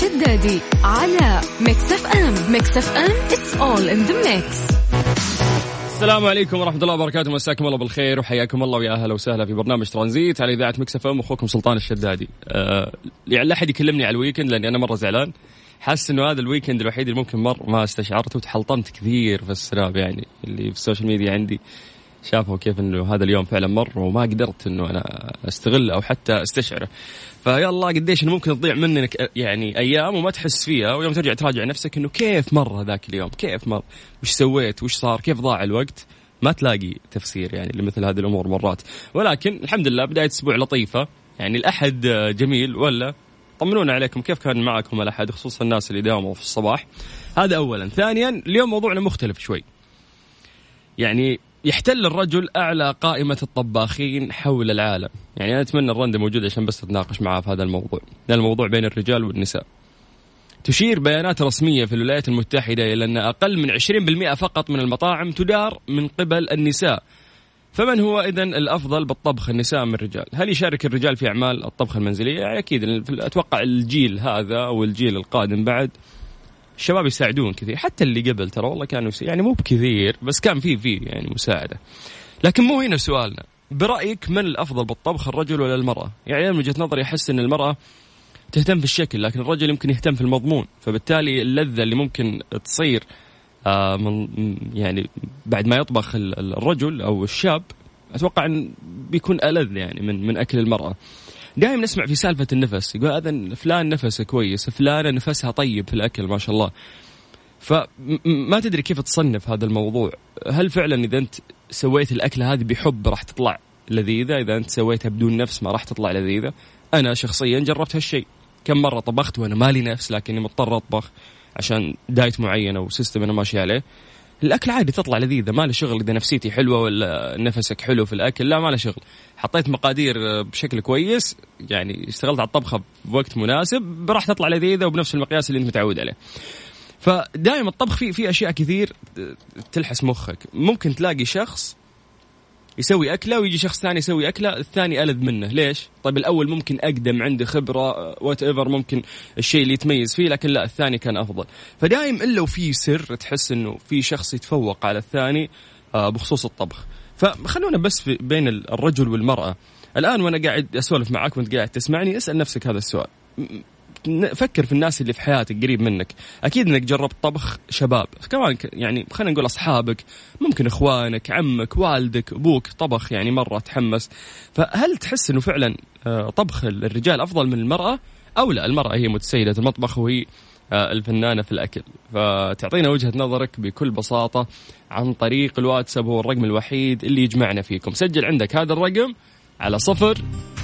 الشدادي على Mix FM Mix FM it's all in the mix. السلام عليكم ورحمة الله وبركاته. مساكم الله بالخير وحياكم الله ويا أهلا وسهلا في برنامج ترانزيت على إذاعة Mix FM أخوكم سلطان الشدادي. أه يعني لا أحد يكلمني على ال weekend لأني أنا مرة زعلان. حاسس إنه هذا ال weekend الوحيد اللي ممكن مر ما استشعرته وتحلطمت كثير في السناب يعني اللي في ال social media عندي. شافوا كيف إنه هذا اليوم فعلا مر وما قدرت إنه أنا أستغله أو حتى أستشعره. الله قديش إنه ممكن تضيع منك يعني أيام وما تحس فيها ويوم ترجع تراجع نفسك إنه كيف مر هذاك اليوم؟ كيف مر؟ وش سويت؟ وش صار؟ كيف ضاع الوقت؟ ما تلاقي تفسير يعني لمثل هذه الأمور مرات. ولكن الحمد لله بداية أسبوع لطيفة. يعني الأحد جميل ولا؟ طمنونا عليكم كيف كان معكم الأحد خصوصا الناس اللي داوموا في الصباح؟ هذا اولا. ثانيا اليوم موضوعنا مختلف شوي. يعني يحتل الرجل أعلى قائمة الطباخين حول العالم. يعني أنا أتمنى الرندة موجودة عشان بس أتناقش معاه في هذا الموضوع. لأن الموضوع بين الرجال والنساء. تشير بيانات رسمية في الولايات المتحدة إلى أن أقل من 20% فقط من المطاعم تدار من قبل النساء. فمن هو إذا الأفضل بالطبخ النساء من الرجال؟ هل يشارك الرجال في أعمال الطبخ المنزلية؟ يعني أكيد أتوقع الجيل هذا أو الجيل القادم بعد الشباب يساعدون كثير. حتى اللي قبل ترى والله كانوا يعني مو بكثير بس كان في في يعني مساعدة. لكن مو هنا سؤالنا. برأيك من الأفضل بالطبخ الرجل ولا المرأة؟ يعني من وجهة نظري أحس أن المرأة تهتم في الشكل لكن الرجل يمكن يهتم في المضمون. فبالتالي اللذة اللي ممكن تصير آه من يعني بعد ما يطبخ الرجل أو الشاب أتوقع أن بيكون ألذ يعني من من أكل المرأة. دائما نسمع في سالفة النفس. يقول هذا فلان نفسه كويس فلانة نفسها طيب في الأكل ما شاء الله. فما تدري كيف تصنف هذا الموضوع. هل فعلا إذا أنت سويت الأكلة هذه بحب راح تطلع لذيذة؟ إذا أنت سويتها بدون نفس ما راح تطلع لذيذة؟ أنا شخصيا جربت هالشيء. كم مرة طبخت وأنا مالي نفس لكني مضطر أطبخ عشان diet معين أو system أنا ماشي عليه. الأكل عادي تطلع لذيذة. ما له شغل إذا نفسيتي حلوة ولا نفسك حلو في الأكل. لا ما له شغل. حطيت مقادير بشكل كويس يعني اشتغلت على الطبخة بوقت مناسب راح تطلع لذيذة وبنفس المقياس اللي أنت متعود عليه. فدائما الطبخ فيه في أشياء كثير تلحس مخك. ممكن تلاقي شخص يسوي أكلة ويجي شخص ثاني يسوي أكلة الثاني ألذ منه. ليش؟ طيب الأول ممكن أقدم عنده خبرة وات ايفر ممكن الشيء اللي يتميز فيه لكن لا الثاني كان أفضل. فدايم الا وفي سر تحس إنه في شخص يتفوق على الثاني آه، بخصوص الطبخ. فخلونا بس بين الرجل والمرأة. الآن وأنا قاعد أسولف معاك وأنت قاعد تسمعني أسأل نفسك هذا السؤال. فكر في الناس اللي في حياتك قريب منك. أكيد إنك جربت طبخ شباب. كمان يعني خلينا نقول أصحابك ممكن إخوانك عمك والدك أبوك طبخ يعني مرة تحمس. فهل تحس إنه فعلا آه، طبخ الرجال أفضل من المرأة؟ أو لا المرأة هي متسيده المطبخ وهي آه، الفنانة في الأكل. فتعطينا وجهة نظرك بكل بساطة عن طريق الواتساب هو الرقم الوحيد اللي يجمعنا فيكم. سجل عندك هذا الرقم على صفر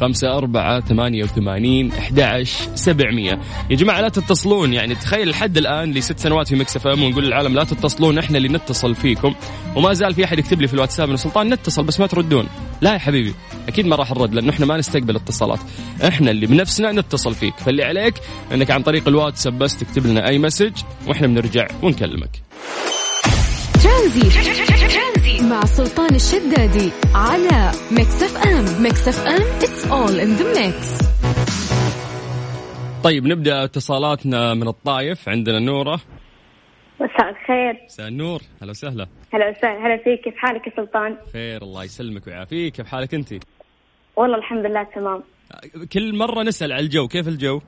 خمسة أربعة ثمانية وثمانين أحد سبعمية. يا جماعة لا تتصلون يعني تخيل لحد الآن لست سنوات في Mix FM ونقول للعالم لا تتصلون إحنا اللي نتصل فيكم. وما زال في أحد يكتب لي في الواتساب إنه سلطان نتصل بس ما تردون. لا يا حبيبي أكيد ما راح نرد لأنه إحنا ما نستقبل اتصالات. إحنا اللي بنفسنا نتصل فيك. فاللي عليك إنك عن طريق الواتساب بس تكتب لنا أي message وإحنا بنرجع ونكلمك. ترانزي مع سلطان الشدادي على Mix FM Mix FM it's all in the mix. طيب نبدأ اتصالاتنا من الطايف. عندنا نورة. مساء الخير. مساء النور. هلا وسهلا. هلا وسهلا. هلا فيك. كيف حالك يا سلطان؟ خير الله يسلمك ويعافيك. كيف حالك أنت؟ والله الحمد لله تمام. كل مرة نسأل على الجو. كيف الجو؟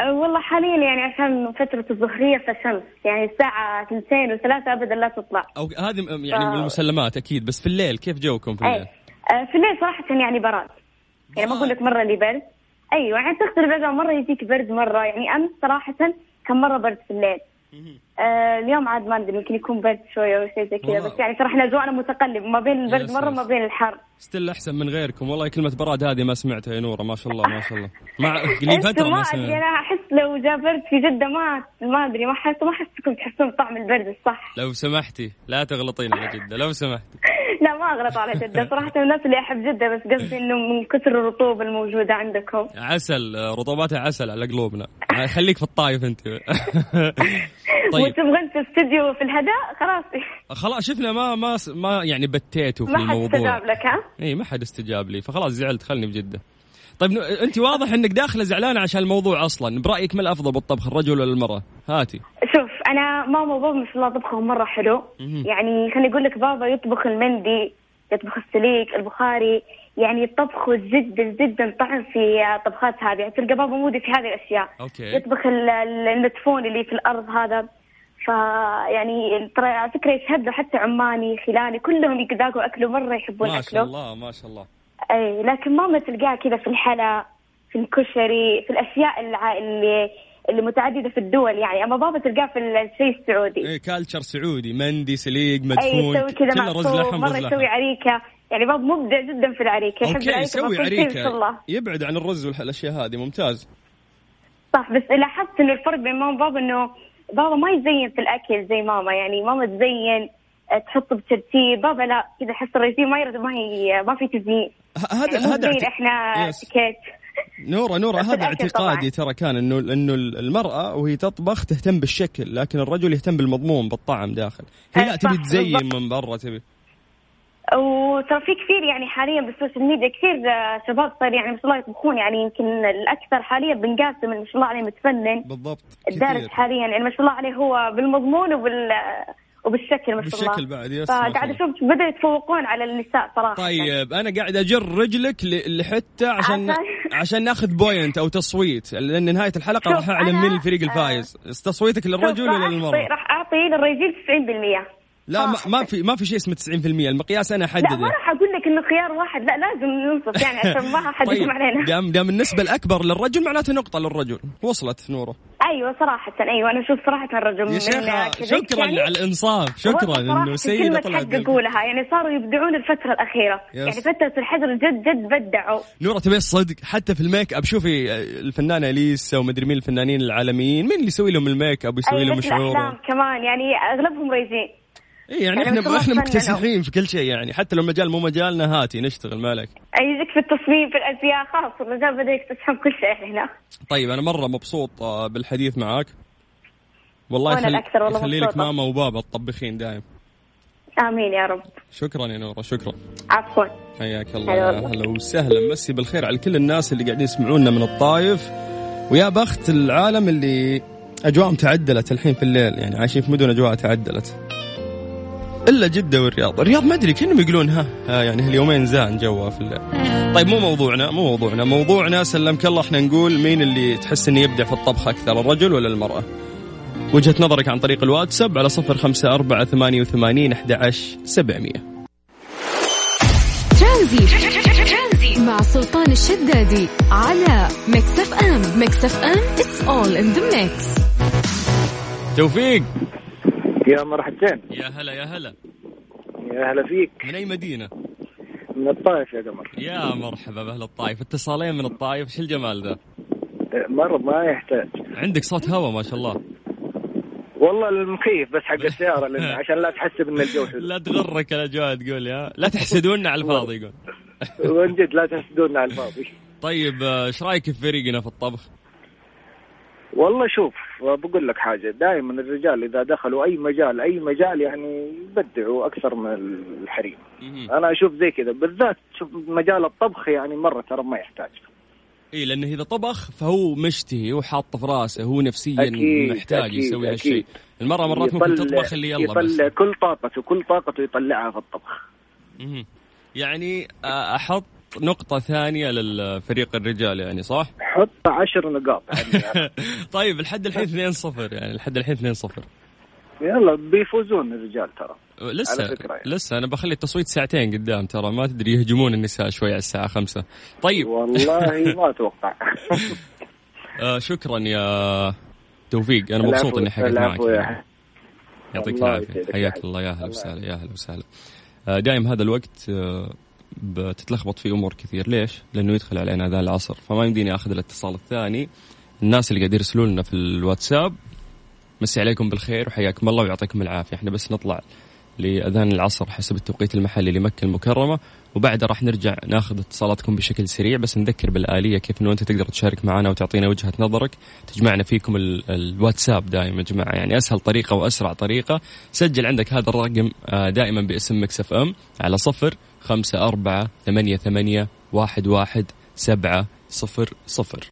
أه والله حاليا يعني عشان فترة الظهرية فشمس يعني الساعة 2 و3 أبدا لا تطلع. أو هذه يعني ف... من المسلمات أكيد بس في الليل كيف جوكم في الليل؟ أه في الليل صراحة يعني براد. يعني ما أقول لك مرة لي برد. أيوة يعني تختلف مرة يجيك برد مرة يعني أمس صراحة كان مرة برد في الليل. آه اليوم عاد ما أدري يمكن يكون برد شوية أو شيء زي كذا بس يعني صراحة إحنا اجواءنا متقلب ما بين البرد مرة ما بين الحر. ستيل أحسن من غيركم والله كلمة براد هذه ما سمعتها يا نورة ما شاء الله ما شاء الله. مع لي فترة ما أدري أنا أحس لو جاء برد في جدة ما ما أدري ما احس ما احسكم تحسون طعم البرد الصح لو سمحتي لا تغلطين على جدة لو سمحتي. أغلط على جدة. صراحة الناس اللي أحب جدة بس قصدي إنه من كثر الرطوبة الموجودة عندكم. عسل رطوباتها عسل على قلوبنا. خليك في الطايف أنت. طيب. وتبغى انت استديو في الهداء خلاص. خلاص شفنا ما ما ما يعني بتيتوا في الموضوع ما حد استجاب لك ها؟ إي ما حد استجاب لي. فخلاص زعلت. خلني بجده طيب أنت واضح إنك داخلة زعلانة عشان الموضوع أصلا. برأيك ما الأفضل بالطبخ الرجل ولا المرأة؟ هاتي. شوف أنا ماما وبابا ما شاء الله طبخهم مرة حلو. يعني خليني أقول لك بابا يطبخ المندي يطبخ السليق البخاري يعني الطبخ جدا جدا طعم في الطبخات هذه. يعني تلقى بابا مودي في هذه الأشياء. okay. يطبخ ال- ال- المدفون اللي في الأرض هذا. فيعني ترى على فكرة يشهد له حتى عماني خلاني كلهم يذاقوا اكله مرة يحبون ما شاء الله ما شاء الله. أي لكن ماما تلقاها كذا في الحلا في الكشري في الأشياء. اللي اللي متعددة في الدول يعني. أما بابا تلقاه في الشيء السعودي. إيه culture سعودي مندي سليق مدفون كذا كله رز لحم مرة يسوي عريكة. يعني بابا مبدع جدا في العريكة يحب okay العريكة يسوي عريكة. يبعد عن الرز والاشياء هذه ممتاز. صح بس لاحظت انه الفرق بين ماما وبابا إنه بابا ما يزين في الأكل زي ماما. يعني ماما تزين تحطه بترتيب بابا لا كذا احس الرجيم ما يرد ما هي ما في تزيين. هذا يعني هذا إحنا. اتيكيت نورة في هذا اعتقادي ترى كان إنه إنه المرأة وهي تطبخ تهتم بالشكل لكن الرجل يهتم بالمضمون بالطعم داخل. هي لا تبي تزين. من برا تبي. وترى في كثير يعني حاليا بال social media كثير آه، شباب صار يعني ما شاء الله يطبخون يعني يمكن الأكثر حاليا بن قاسم ما شاء الله عليه متفنن. بالضبط الدارس حاليا يعني ما شاء الله عليه هو بالمضمون وبال وبالشكل ما شاء الله بالشكل بعد، yes، فقاعد. أشوف بدأوا يتفوقون على النساء صراحة طيب أنا قاعد أجر رجلك لحتى عشان عشان- عشان ناخذ point أو تصويت لأن نهاية الحلقة راح أعلن مين الفريق آه. الفايز تصويتك للرجل ولا للمرأة راح أعطي للرجال 90% لا ما. ما في ما في شيء اسمه 90% المقياس أنا لا أحدده ما راح لك إنه خيار واحد. لا لازم ننصف يعني عشان ما حد طيب. يجمع علينا. دام دام النسبة الأكبر للرجل معناته نقطة للرجل. وصلت نورة. أيوه صراحة أيوه. أنا أشوف صراحة الرجل يا شيخة شكرا يعني. على الإنصاف. شكرا إنه سيده كلمة طلعت حق اقولها يعني صاروا يبدعون الفترة الأخيرة. yes. يعني فترة الحجر جد جد بدعوا. نورة تبي الصدق؟ حتى في الميك أب شوفي الفنانة إليسا ومدري مين الفنانين العالميين. مين اللي يسوي لهم الميك أب ويسوي أي لهم شعور كمان. يعني أغلبهم ريجين اي يعني يعني إحنا إحنا. مكتسحين في كل شيء يعني حتى لو المجال مو مجالنا هاتي نشتغل مالك أي يجيك في التصميم في الأزياء خلاص الرجال بدأ يكتسحون كل شيء هنا. طيب أنا مرة مبسوط آه، بالحديث معاك. والله يخلي, الأكثر والله يخلي لك. ماما وبابا الطبخين دايم. آمين يا رب. شكرا يا نورة شكرا. عفوا. حياك الله. هلا يا. أهلا وسهلا. مسي بالخير على كل الناس اللي قاعدين يسمعونا من الطايف. ويا بخت العالم اللي أجواءهم تعدلت الحين في الليل يعني عايشين في مدن اجواء تعدلت. إلا جدة والرياض، الرياض ما أدري كأنهم يقولون ها, ها يعني هاليومين زان جوا في الليل. طيب مو موضوعنا مو موضوعنا، موضوعنا سلمك الله إحنا نقول مين اللي تحس إنه يبدع في الطبخ أكثر الرجل ولا المرأة؟ وجهة نظرك عن طريق الواتساب على صفر خمسة أربعة ثمانية وثمانين أحد عشر سبعمية. مع سلطان الشدادي على Mix FM Mix FM it's all in the mix. توفيق. يا مرحبتين. يا هلا يا هلا. يا هلا فيك. من أي مدينة؟ من الطائف يا قمر يا مرحبا بأهل الطايف اتصالين من الطايف شو الجمال ذا مرة ما يحتاج عندك صوت هوا ما شاء الله. والله المخيف بس حق السيارة لأن عشان لا تحسب ان الجو حلو. لا تغرك الأجواء تقول يا. لا تحسدونا على الفاضي يقول ومن جد لا تحسدونا على الفاضي. طيب آه، إيش رأيك في فريقنا في الطبخ؟ والله شوف بقول لك حاجة دائما الرجال إذا دخلوا أي مجال أي مجال يعني يبدعوا أكثر من الحريم. أنا أشوف زي كذا بالذات شوف مجال الطبخ يعني مرة ترى ما يحتاج. إي لأنه إذا طبخ فهو مشتهي وحاطه في راسه هو نفسيا أكيد، محتاج أكيد، يسوي. هالشيء. المراه مرات ممكن تطبخ اللي يلا بس. يطلع كل طاقته كل طاقته يطلعها في الطبخ. مهم. يعني آه، أحط نقطة ثانية للفريق الرجال يعني صح؟ حط عشر نقاط يعني طيب الحد الحين 2-0 يعني الحد الحين 2-0 يلا بيفوزون الرجال ترى لسه على فكرة يعني. لسه أنا بخلي التصويت ساعتين قدام ترى ما تدري يهجمون النساء شوي على الساعة 5 طيب والله ما أتوقع آه شكرا يا توفيق أنا مبسوط إني حكيت معك حبيبي. يعطيك يا حياك. الله يا أهلا وسهلا يا أهلا وسهلا آه، دايم هذا الوقت آه، بتتلخبط فيه أمور كثير. ليش؟ لأنه يدخل علينا اذان العصر. فما يمديني أخذ الاتصال الثاني. الناس اللي قاعد يرسلوا لنا في الواتساب مسي عليكم بالخير وحياكم الله ويعطيكم العافية. إحنا بس نطلع لأذان العصر حسب التوقيت المحلي لمكة المكرمة. وبعدها راح نرجع ناخذ اتصالاتكم بشكل سريع بس نذكر بالآلية كيف إنه أنت تقدر تشارك معنا وتعطينا وجهة نظرك. تجمعنا فيكم ال- الواتساب دائما يا جماعة يعني أسهل طريقة وأسرع طريقة. سجل عندك هذا الرقم آه، دائما باسم Mix FM على صفر خمسة أربعة ثمانية ثمانية واحد واحد سبعة صفر صفر.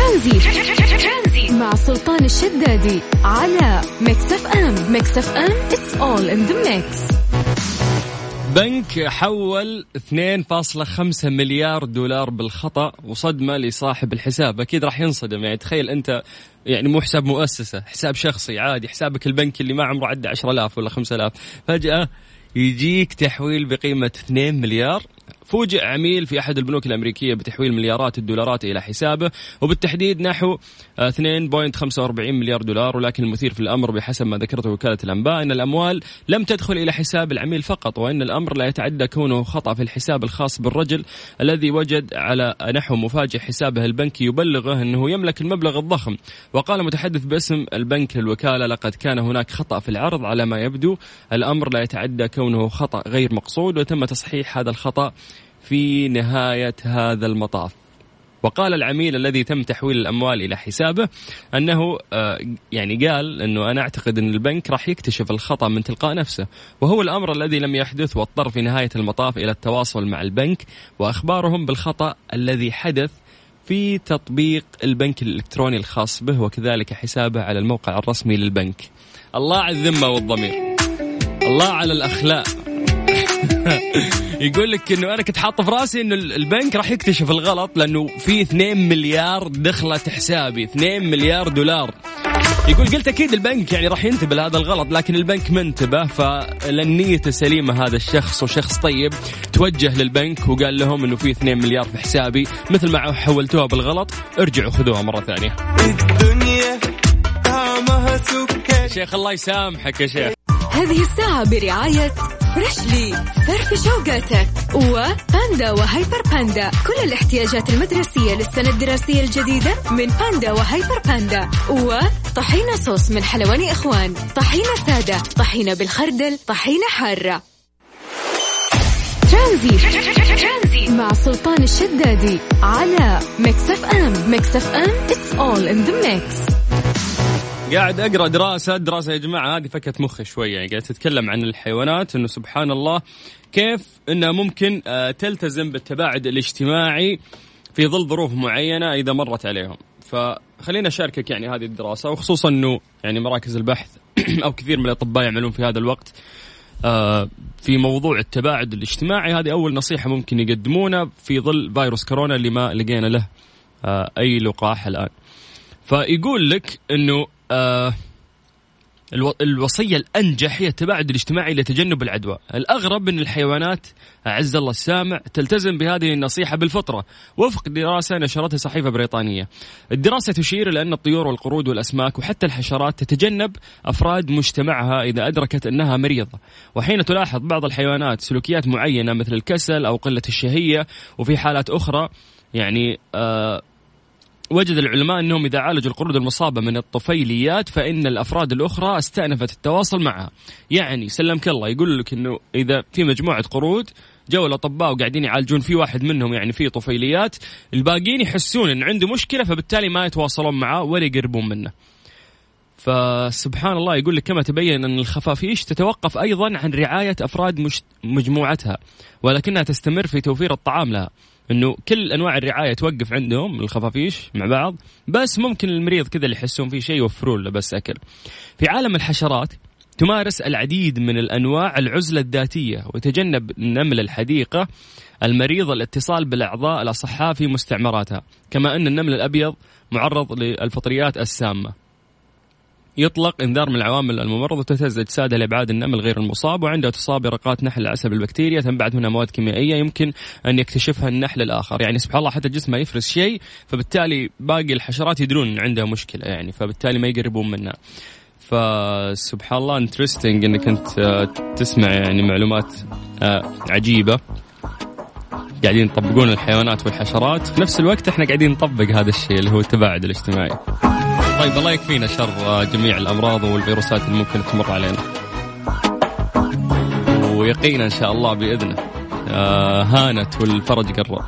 ترانزي مع سلطان الشدادي على Mix FM. Mix FM it's all in the mix. بنك حول 2.5 مليار دولار بالخطأ وصدمة لصاحب الحساب. أكيد راح ينصدم. يعني تخيل أنت يعني مو حساب مؤسسة حساب شخصي عادي. حسابك البنكي اللي ما عمره عدى 10000 ولا 5000 فجأة يجيك تحويل بقيمة 2 مليار فوجئ عميل في أحد البنوك الأمريكية بتحويل مليارات الدولارات إلى حسابه وبالتحديد نحو 2.45 مليار دولار ولكن المثير في الأمر بحسب ما ذكرته وكالة الأنباء أن الأموال لم تدخل إلى حساب العميل فقط وأن الأمر لا يتعدى كونه خطأ في الحساب الخاص بالرجل الذي وجد على نحو مفاجئ حسابه البنكي يبلغه أنه يملك المبلغ الضخم. وقال متحدث باسم البنك للوكالة لقد كان هناك خطأ في العرض على ما يبدو الأمر لا يتعدى كونه خطأ غير مقصود وتم تصحيح هذا الخطأ في نهاية هذا المطاف وقال العميل الذي تم تحويل الأموال إلى حسابه أنه آه، يعني قال أنه أنا أعتقد أن البنك راح يكتشف الخطأ من تلقاء نفسه وهو الأمر الذي لم يحدث واضطر في نهاية المطاف إلى التواصل مع البنك وأخبارهم بالخطأ الذي حدث في تطبيق البنك الإلكتروني الخاص به وكذلك حسابه على الموقع الرسمي للبنك. الله على الذمة والضمير. الله على الأخلاق يقول لك إنه أنا كنت حاطه في راسي إنه البنك راح يكتشف الغلط لأنه في 2 مليار دخلت حسابي 2 مليار دولار. يقول قلت أكيد البنك يعني راح ينتبه لهذا الغلط لكن البنك منتبه فلان نيته سليمة هذا الشخص وشخص طيب توجه للبنك وقال لهم إنه في 2 مليار في حسابي مثل ما حولتوها بالغلط ارجعوا خذوها مرة ثانية. الدنيا طعمها سكر. شيخ الله يسامحك يا شيخ. هذه الساعة برعاية فريشلي فرف شوقاتك. وباندا وهيبر باندا كل الاحتياجات المدرسية للسنة الدراسية الجديدة من باندا وهيبر باندا وطحينة صوص من حلواني إخوان. طحينة سادة. طحينة بالخردل. طحينة حارة. ترانزي مع سلطان الشدادي. على Mix FM. Mix FM. It's all in the mix. قاعد أقرأ دراسة. دراسه يا جماعة هذه فكت مخي شوية. يعني قاعد تتكلم عن الحيوانات إنه سبحان الله كيف انها ممكن آه، تلتزم بالتباعد الاجتماعي في ظل ظروف معينة إذا مرت عليهم. فخلينا أشاركك يعني هذه الدراسة وخصوصا إنه يعني مراكز البحث أو كثير من الأطباء يعملون في هذا الوقت آه، في موضوع التباعد الاجتماعي. هذه أول نصيحة ممكن يقدمونها في ظل فيروس كورونا اللي ما لقينا له آه، أي لقاح الآن. فيقول لك إنه آه الوصية الأنجح هي التباعد الاجتماعي لتجنب العدوى، الأغرب ان الحيوانات أعز الله السامع تلتزم بهذه النصيحة بالفطرة. وفق دراسة نشرتها صحيفة بريطانية. الدراسة تشير إلى أن الطيور والقرود والأسماك وحتى الحشرات تتجنب أفراد مجتمعها إذا أدركت أنها مريضة، وحين تلاحظ بعض الحيوانات سلوكيات معينة مثل الكسل أو قلة الشهية وفي حالات أخرى يعني آه وجد العلماء أنهم إذا عالجوا القرود المصابة من الطفيليات فإن الأفراد الأخرى استأنفت التواصل معها، يعني سلمك الله يقول لك إنه إذا في مجموعة قرود جو الأطباء وقاعدين يعالجون في واحد منهم يعني في طفيليات، الباقيين يحسون إن عنده مشكلة فبالتالي ما يتواصلون معاه ولا يقربون منه. فسبحان الله يقول لك كما تبين أن الخفافيش تتوقف أيضا عن رعاية أفراد مجموعتها ولكنها تستمر في توفير الطعام لها. إنه كل أنواع الرعاية توقف عندهم الخفافيش مع بعض بس ممكن المريض كذا اللي يحسون فيه شيء يوفرون له بس أكل. في عالم الحشرات تمارس العديد من الأنواع العزلة الذاتية ويتجنب النمل الحديقة المريض الاتصال بالأعضاء الأصحاء في مستعمراتها، كما أن النمل الأبيض معرض للفطريات السامة. يطلق إنذار من العوامل الممرضة وتهتز اجسادها لإبعاد النمل غير المصاب وعندها تصاب برقات نحل عسل البكتيريا تنبعث منها مواد كيميائية يمكن أن يكتشفها النحل الآخر. يعني سبحان الله حتى ما يفرز شيء فبالتالي باقي الحشرات يدرون ان عندها مشكلة يعني فبالتالي ما يقربون منها. فسبحان الله انترستنج إنك أنت آه، تسمع يعني معلومات آه، عجيبة. قاعدين يطبقون الحيوانات والحشرات. في نفس الوقت إحنا قاعدين نطبق هذا الشيء اللي هو التباعد الاجتماعي. طيب الله يكفينا شر جميع الأمراض والفيروسات اللي ممكن تمر علينا. ويقينا إن شاء الله بإذنه. آه هانت والفرج قرب.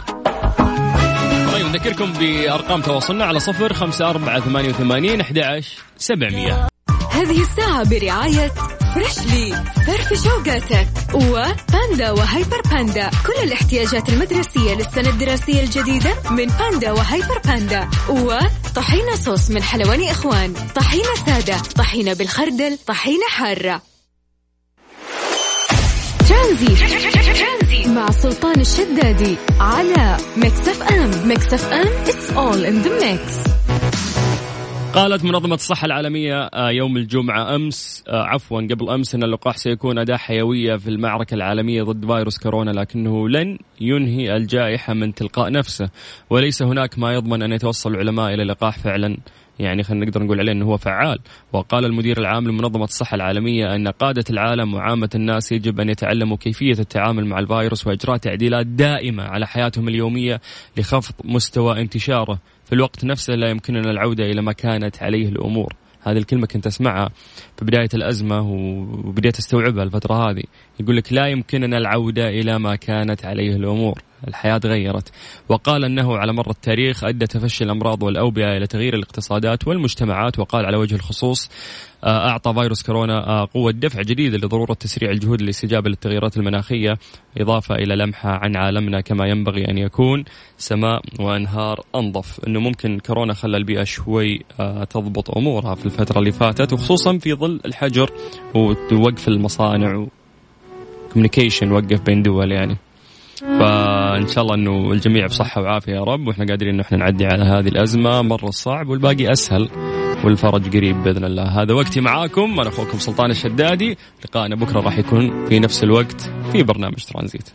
طيب نذكركم بأرقام تواصلنا على صفر خمسة أربعة ثمانية وثمانين أحد سبعمية. هذه الساعة برعاية Freshly فرفش أوقاتك. وباندا وهيبر باندا. كل الاحتياجات المدرسية للسنة الدراسية الجديدة من باندا وهيبر باندا. وطحينة صوص من حلواني إخوان. طحينة سادة. طحينة بالخردل. طحينة حارة. ترانزي. مع سلطان الشدادي. على Mix FM. Mix FM. It's all in the mix. قالت منظمة الصحة العالمية آه، يوم الجمعة أمس آه، عفوا قبل أمس أن اللقاح سيكون أداة حيوية في المعركة العالمية ضد فيروس كورونا لكنه لن ينهي الجائحة من تلقاء نفسه. وليس هناك ما يضمن أن يتوصل العلماء إلى لقاح فعلا. يعني خلينا نقدر نقول عليه إنه هو فعال. وقال المدير العام لمنظمة الصحة العالمية أن قادة العالم وعامة الناس يجب أن يتعلموا كيفية التعامل مع الفيروس وإجراء تعديلات دائمة على حياتهم اليومية لخفض مستوى انتشاره. في الوقت نفسه لا يمكننا العودة إلى ما كانت عليه الأمور. هذه الكلمة كنت أسمعها في بداية الأزمة وبديت أستوعبها الفترة هذه. يقول لك لا يمكننا العودة إلى ما كانت عليه الأمور. الحياة تغيرت. وقال أنه على مر التاريخ أدى تفشي الأمراض والأوبئة إلى تغيير الاقتصادات والمجتمعات وقال على وجه الخصوص آه، أعطى فيروس كورونا آه، قوة دفع جديدة لضرورة تسريع الجهود للاستجابة للتغيرات المناخية إضافة إلى لمحة عن عالمنا كما ينبغي أن يكون سماء وأنهار أنظف. أنه ممكن كورونا خلى البيئة شوي آه، تضبط أمورها في الفترة اللي فاتت وخصوصا في ظل الحجر ووقف المصانع كوميونيكيشن وقف بين دول يعني. فإن شاء الله إنه الجميع بصحة وعافية يا رب وإحنا قادرين انه إحنا نعدي على هذه الأزمة. مرة صعب والباقي أسهل والفرج قريب بإذن الله. هذا وقتي معاكم أنا أخوكم سلطان الشدادي. لقائنا بكرة راح يكون في نفس الوقت في برنامج ترانزيت.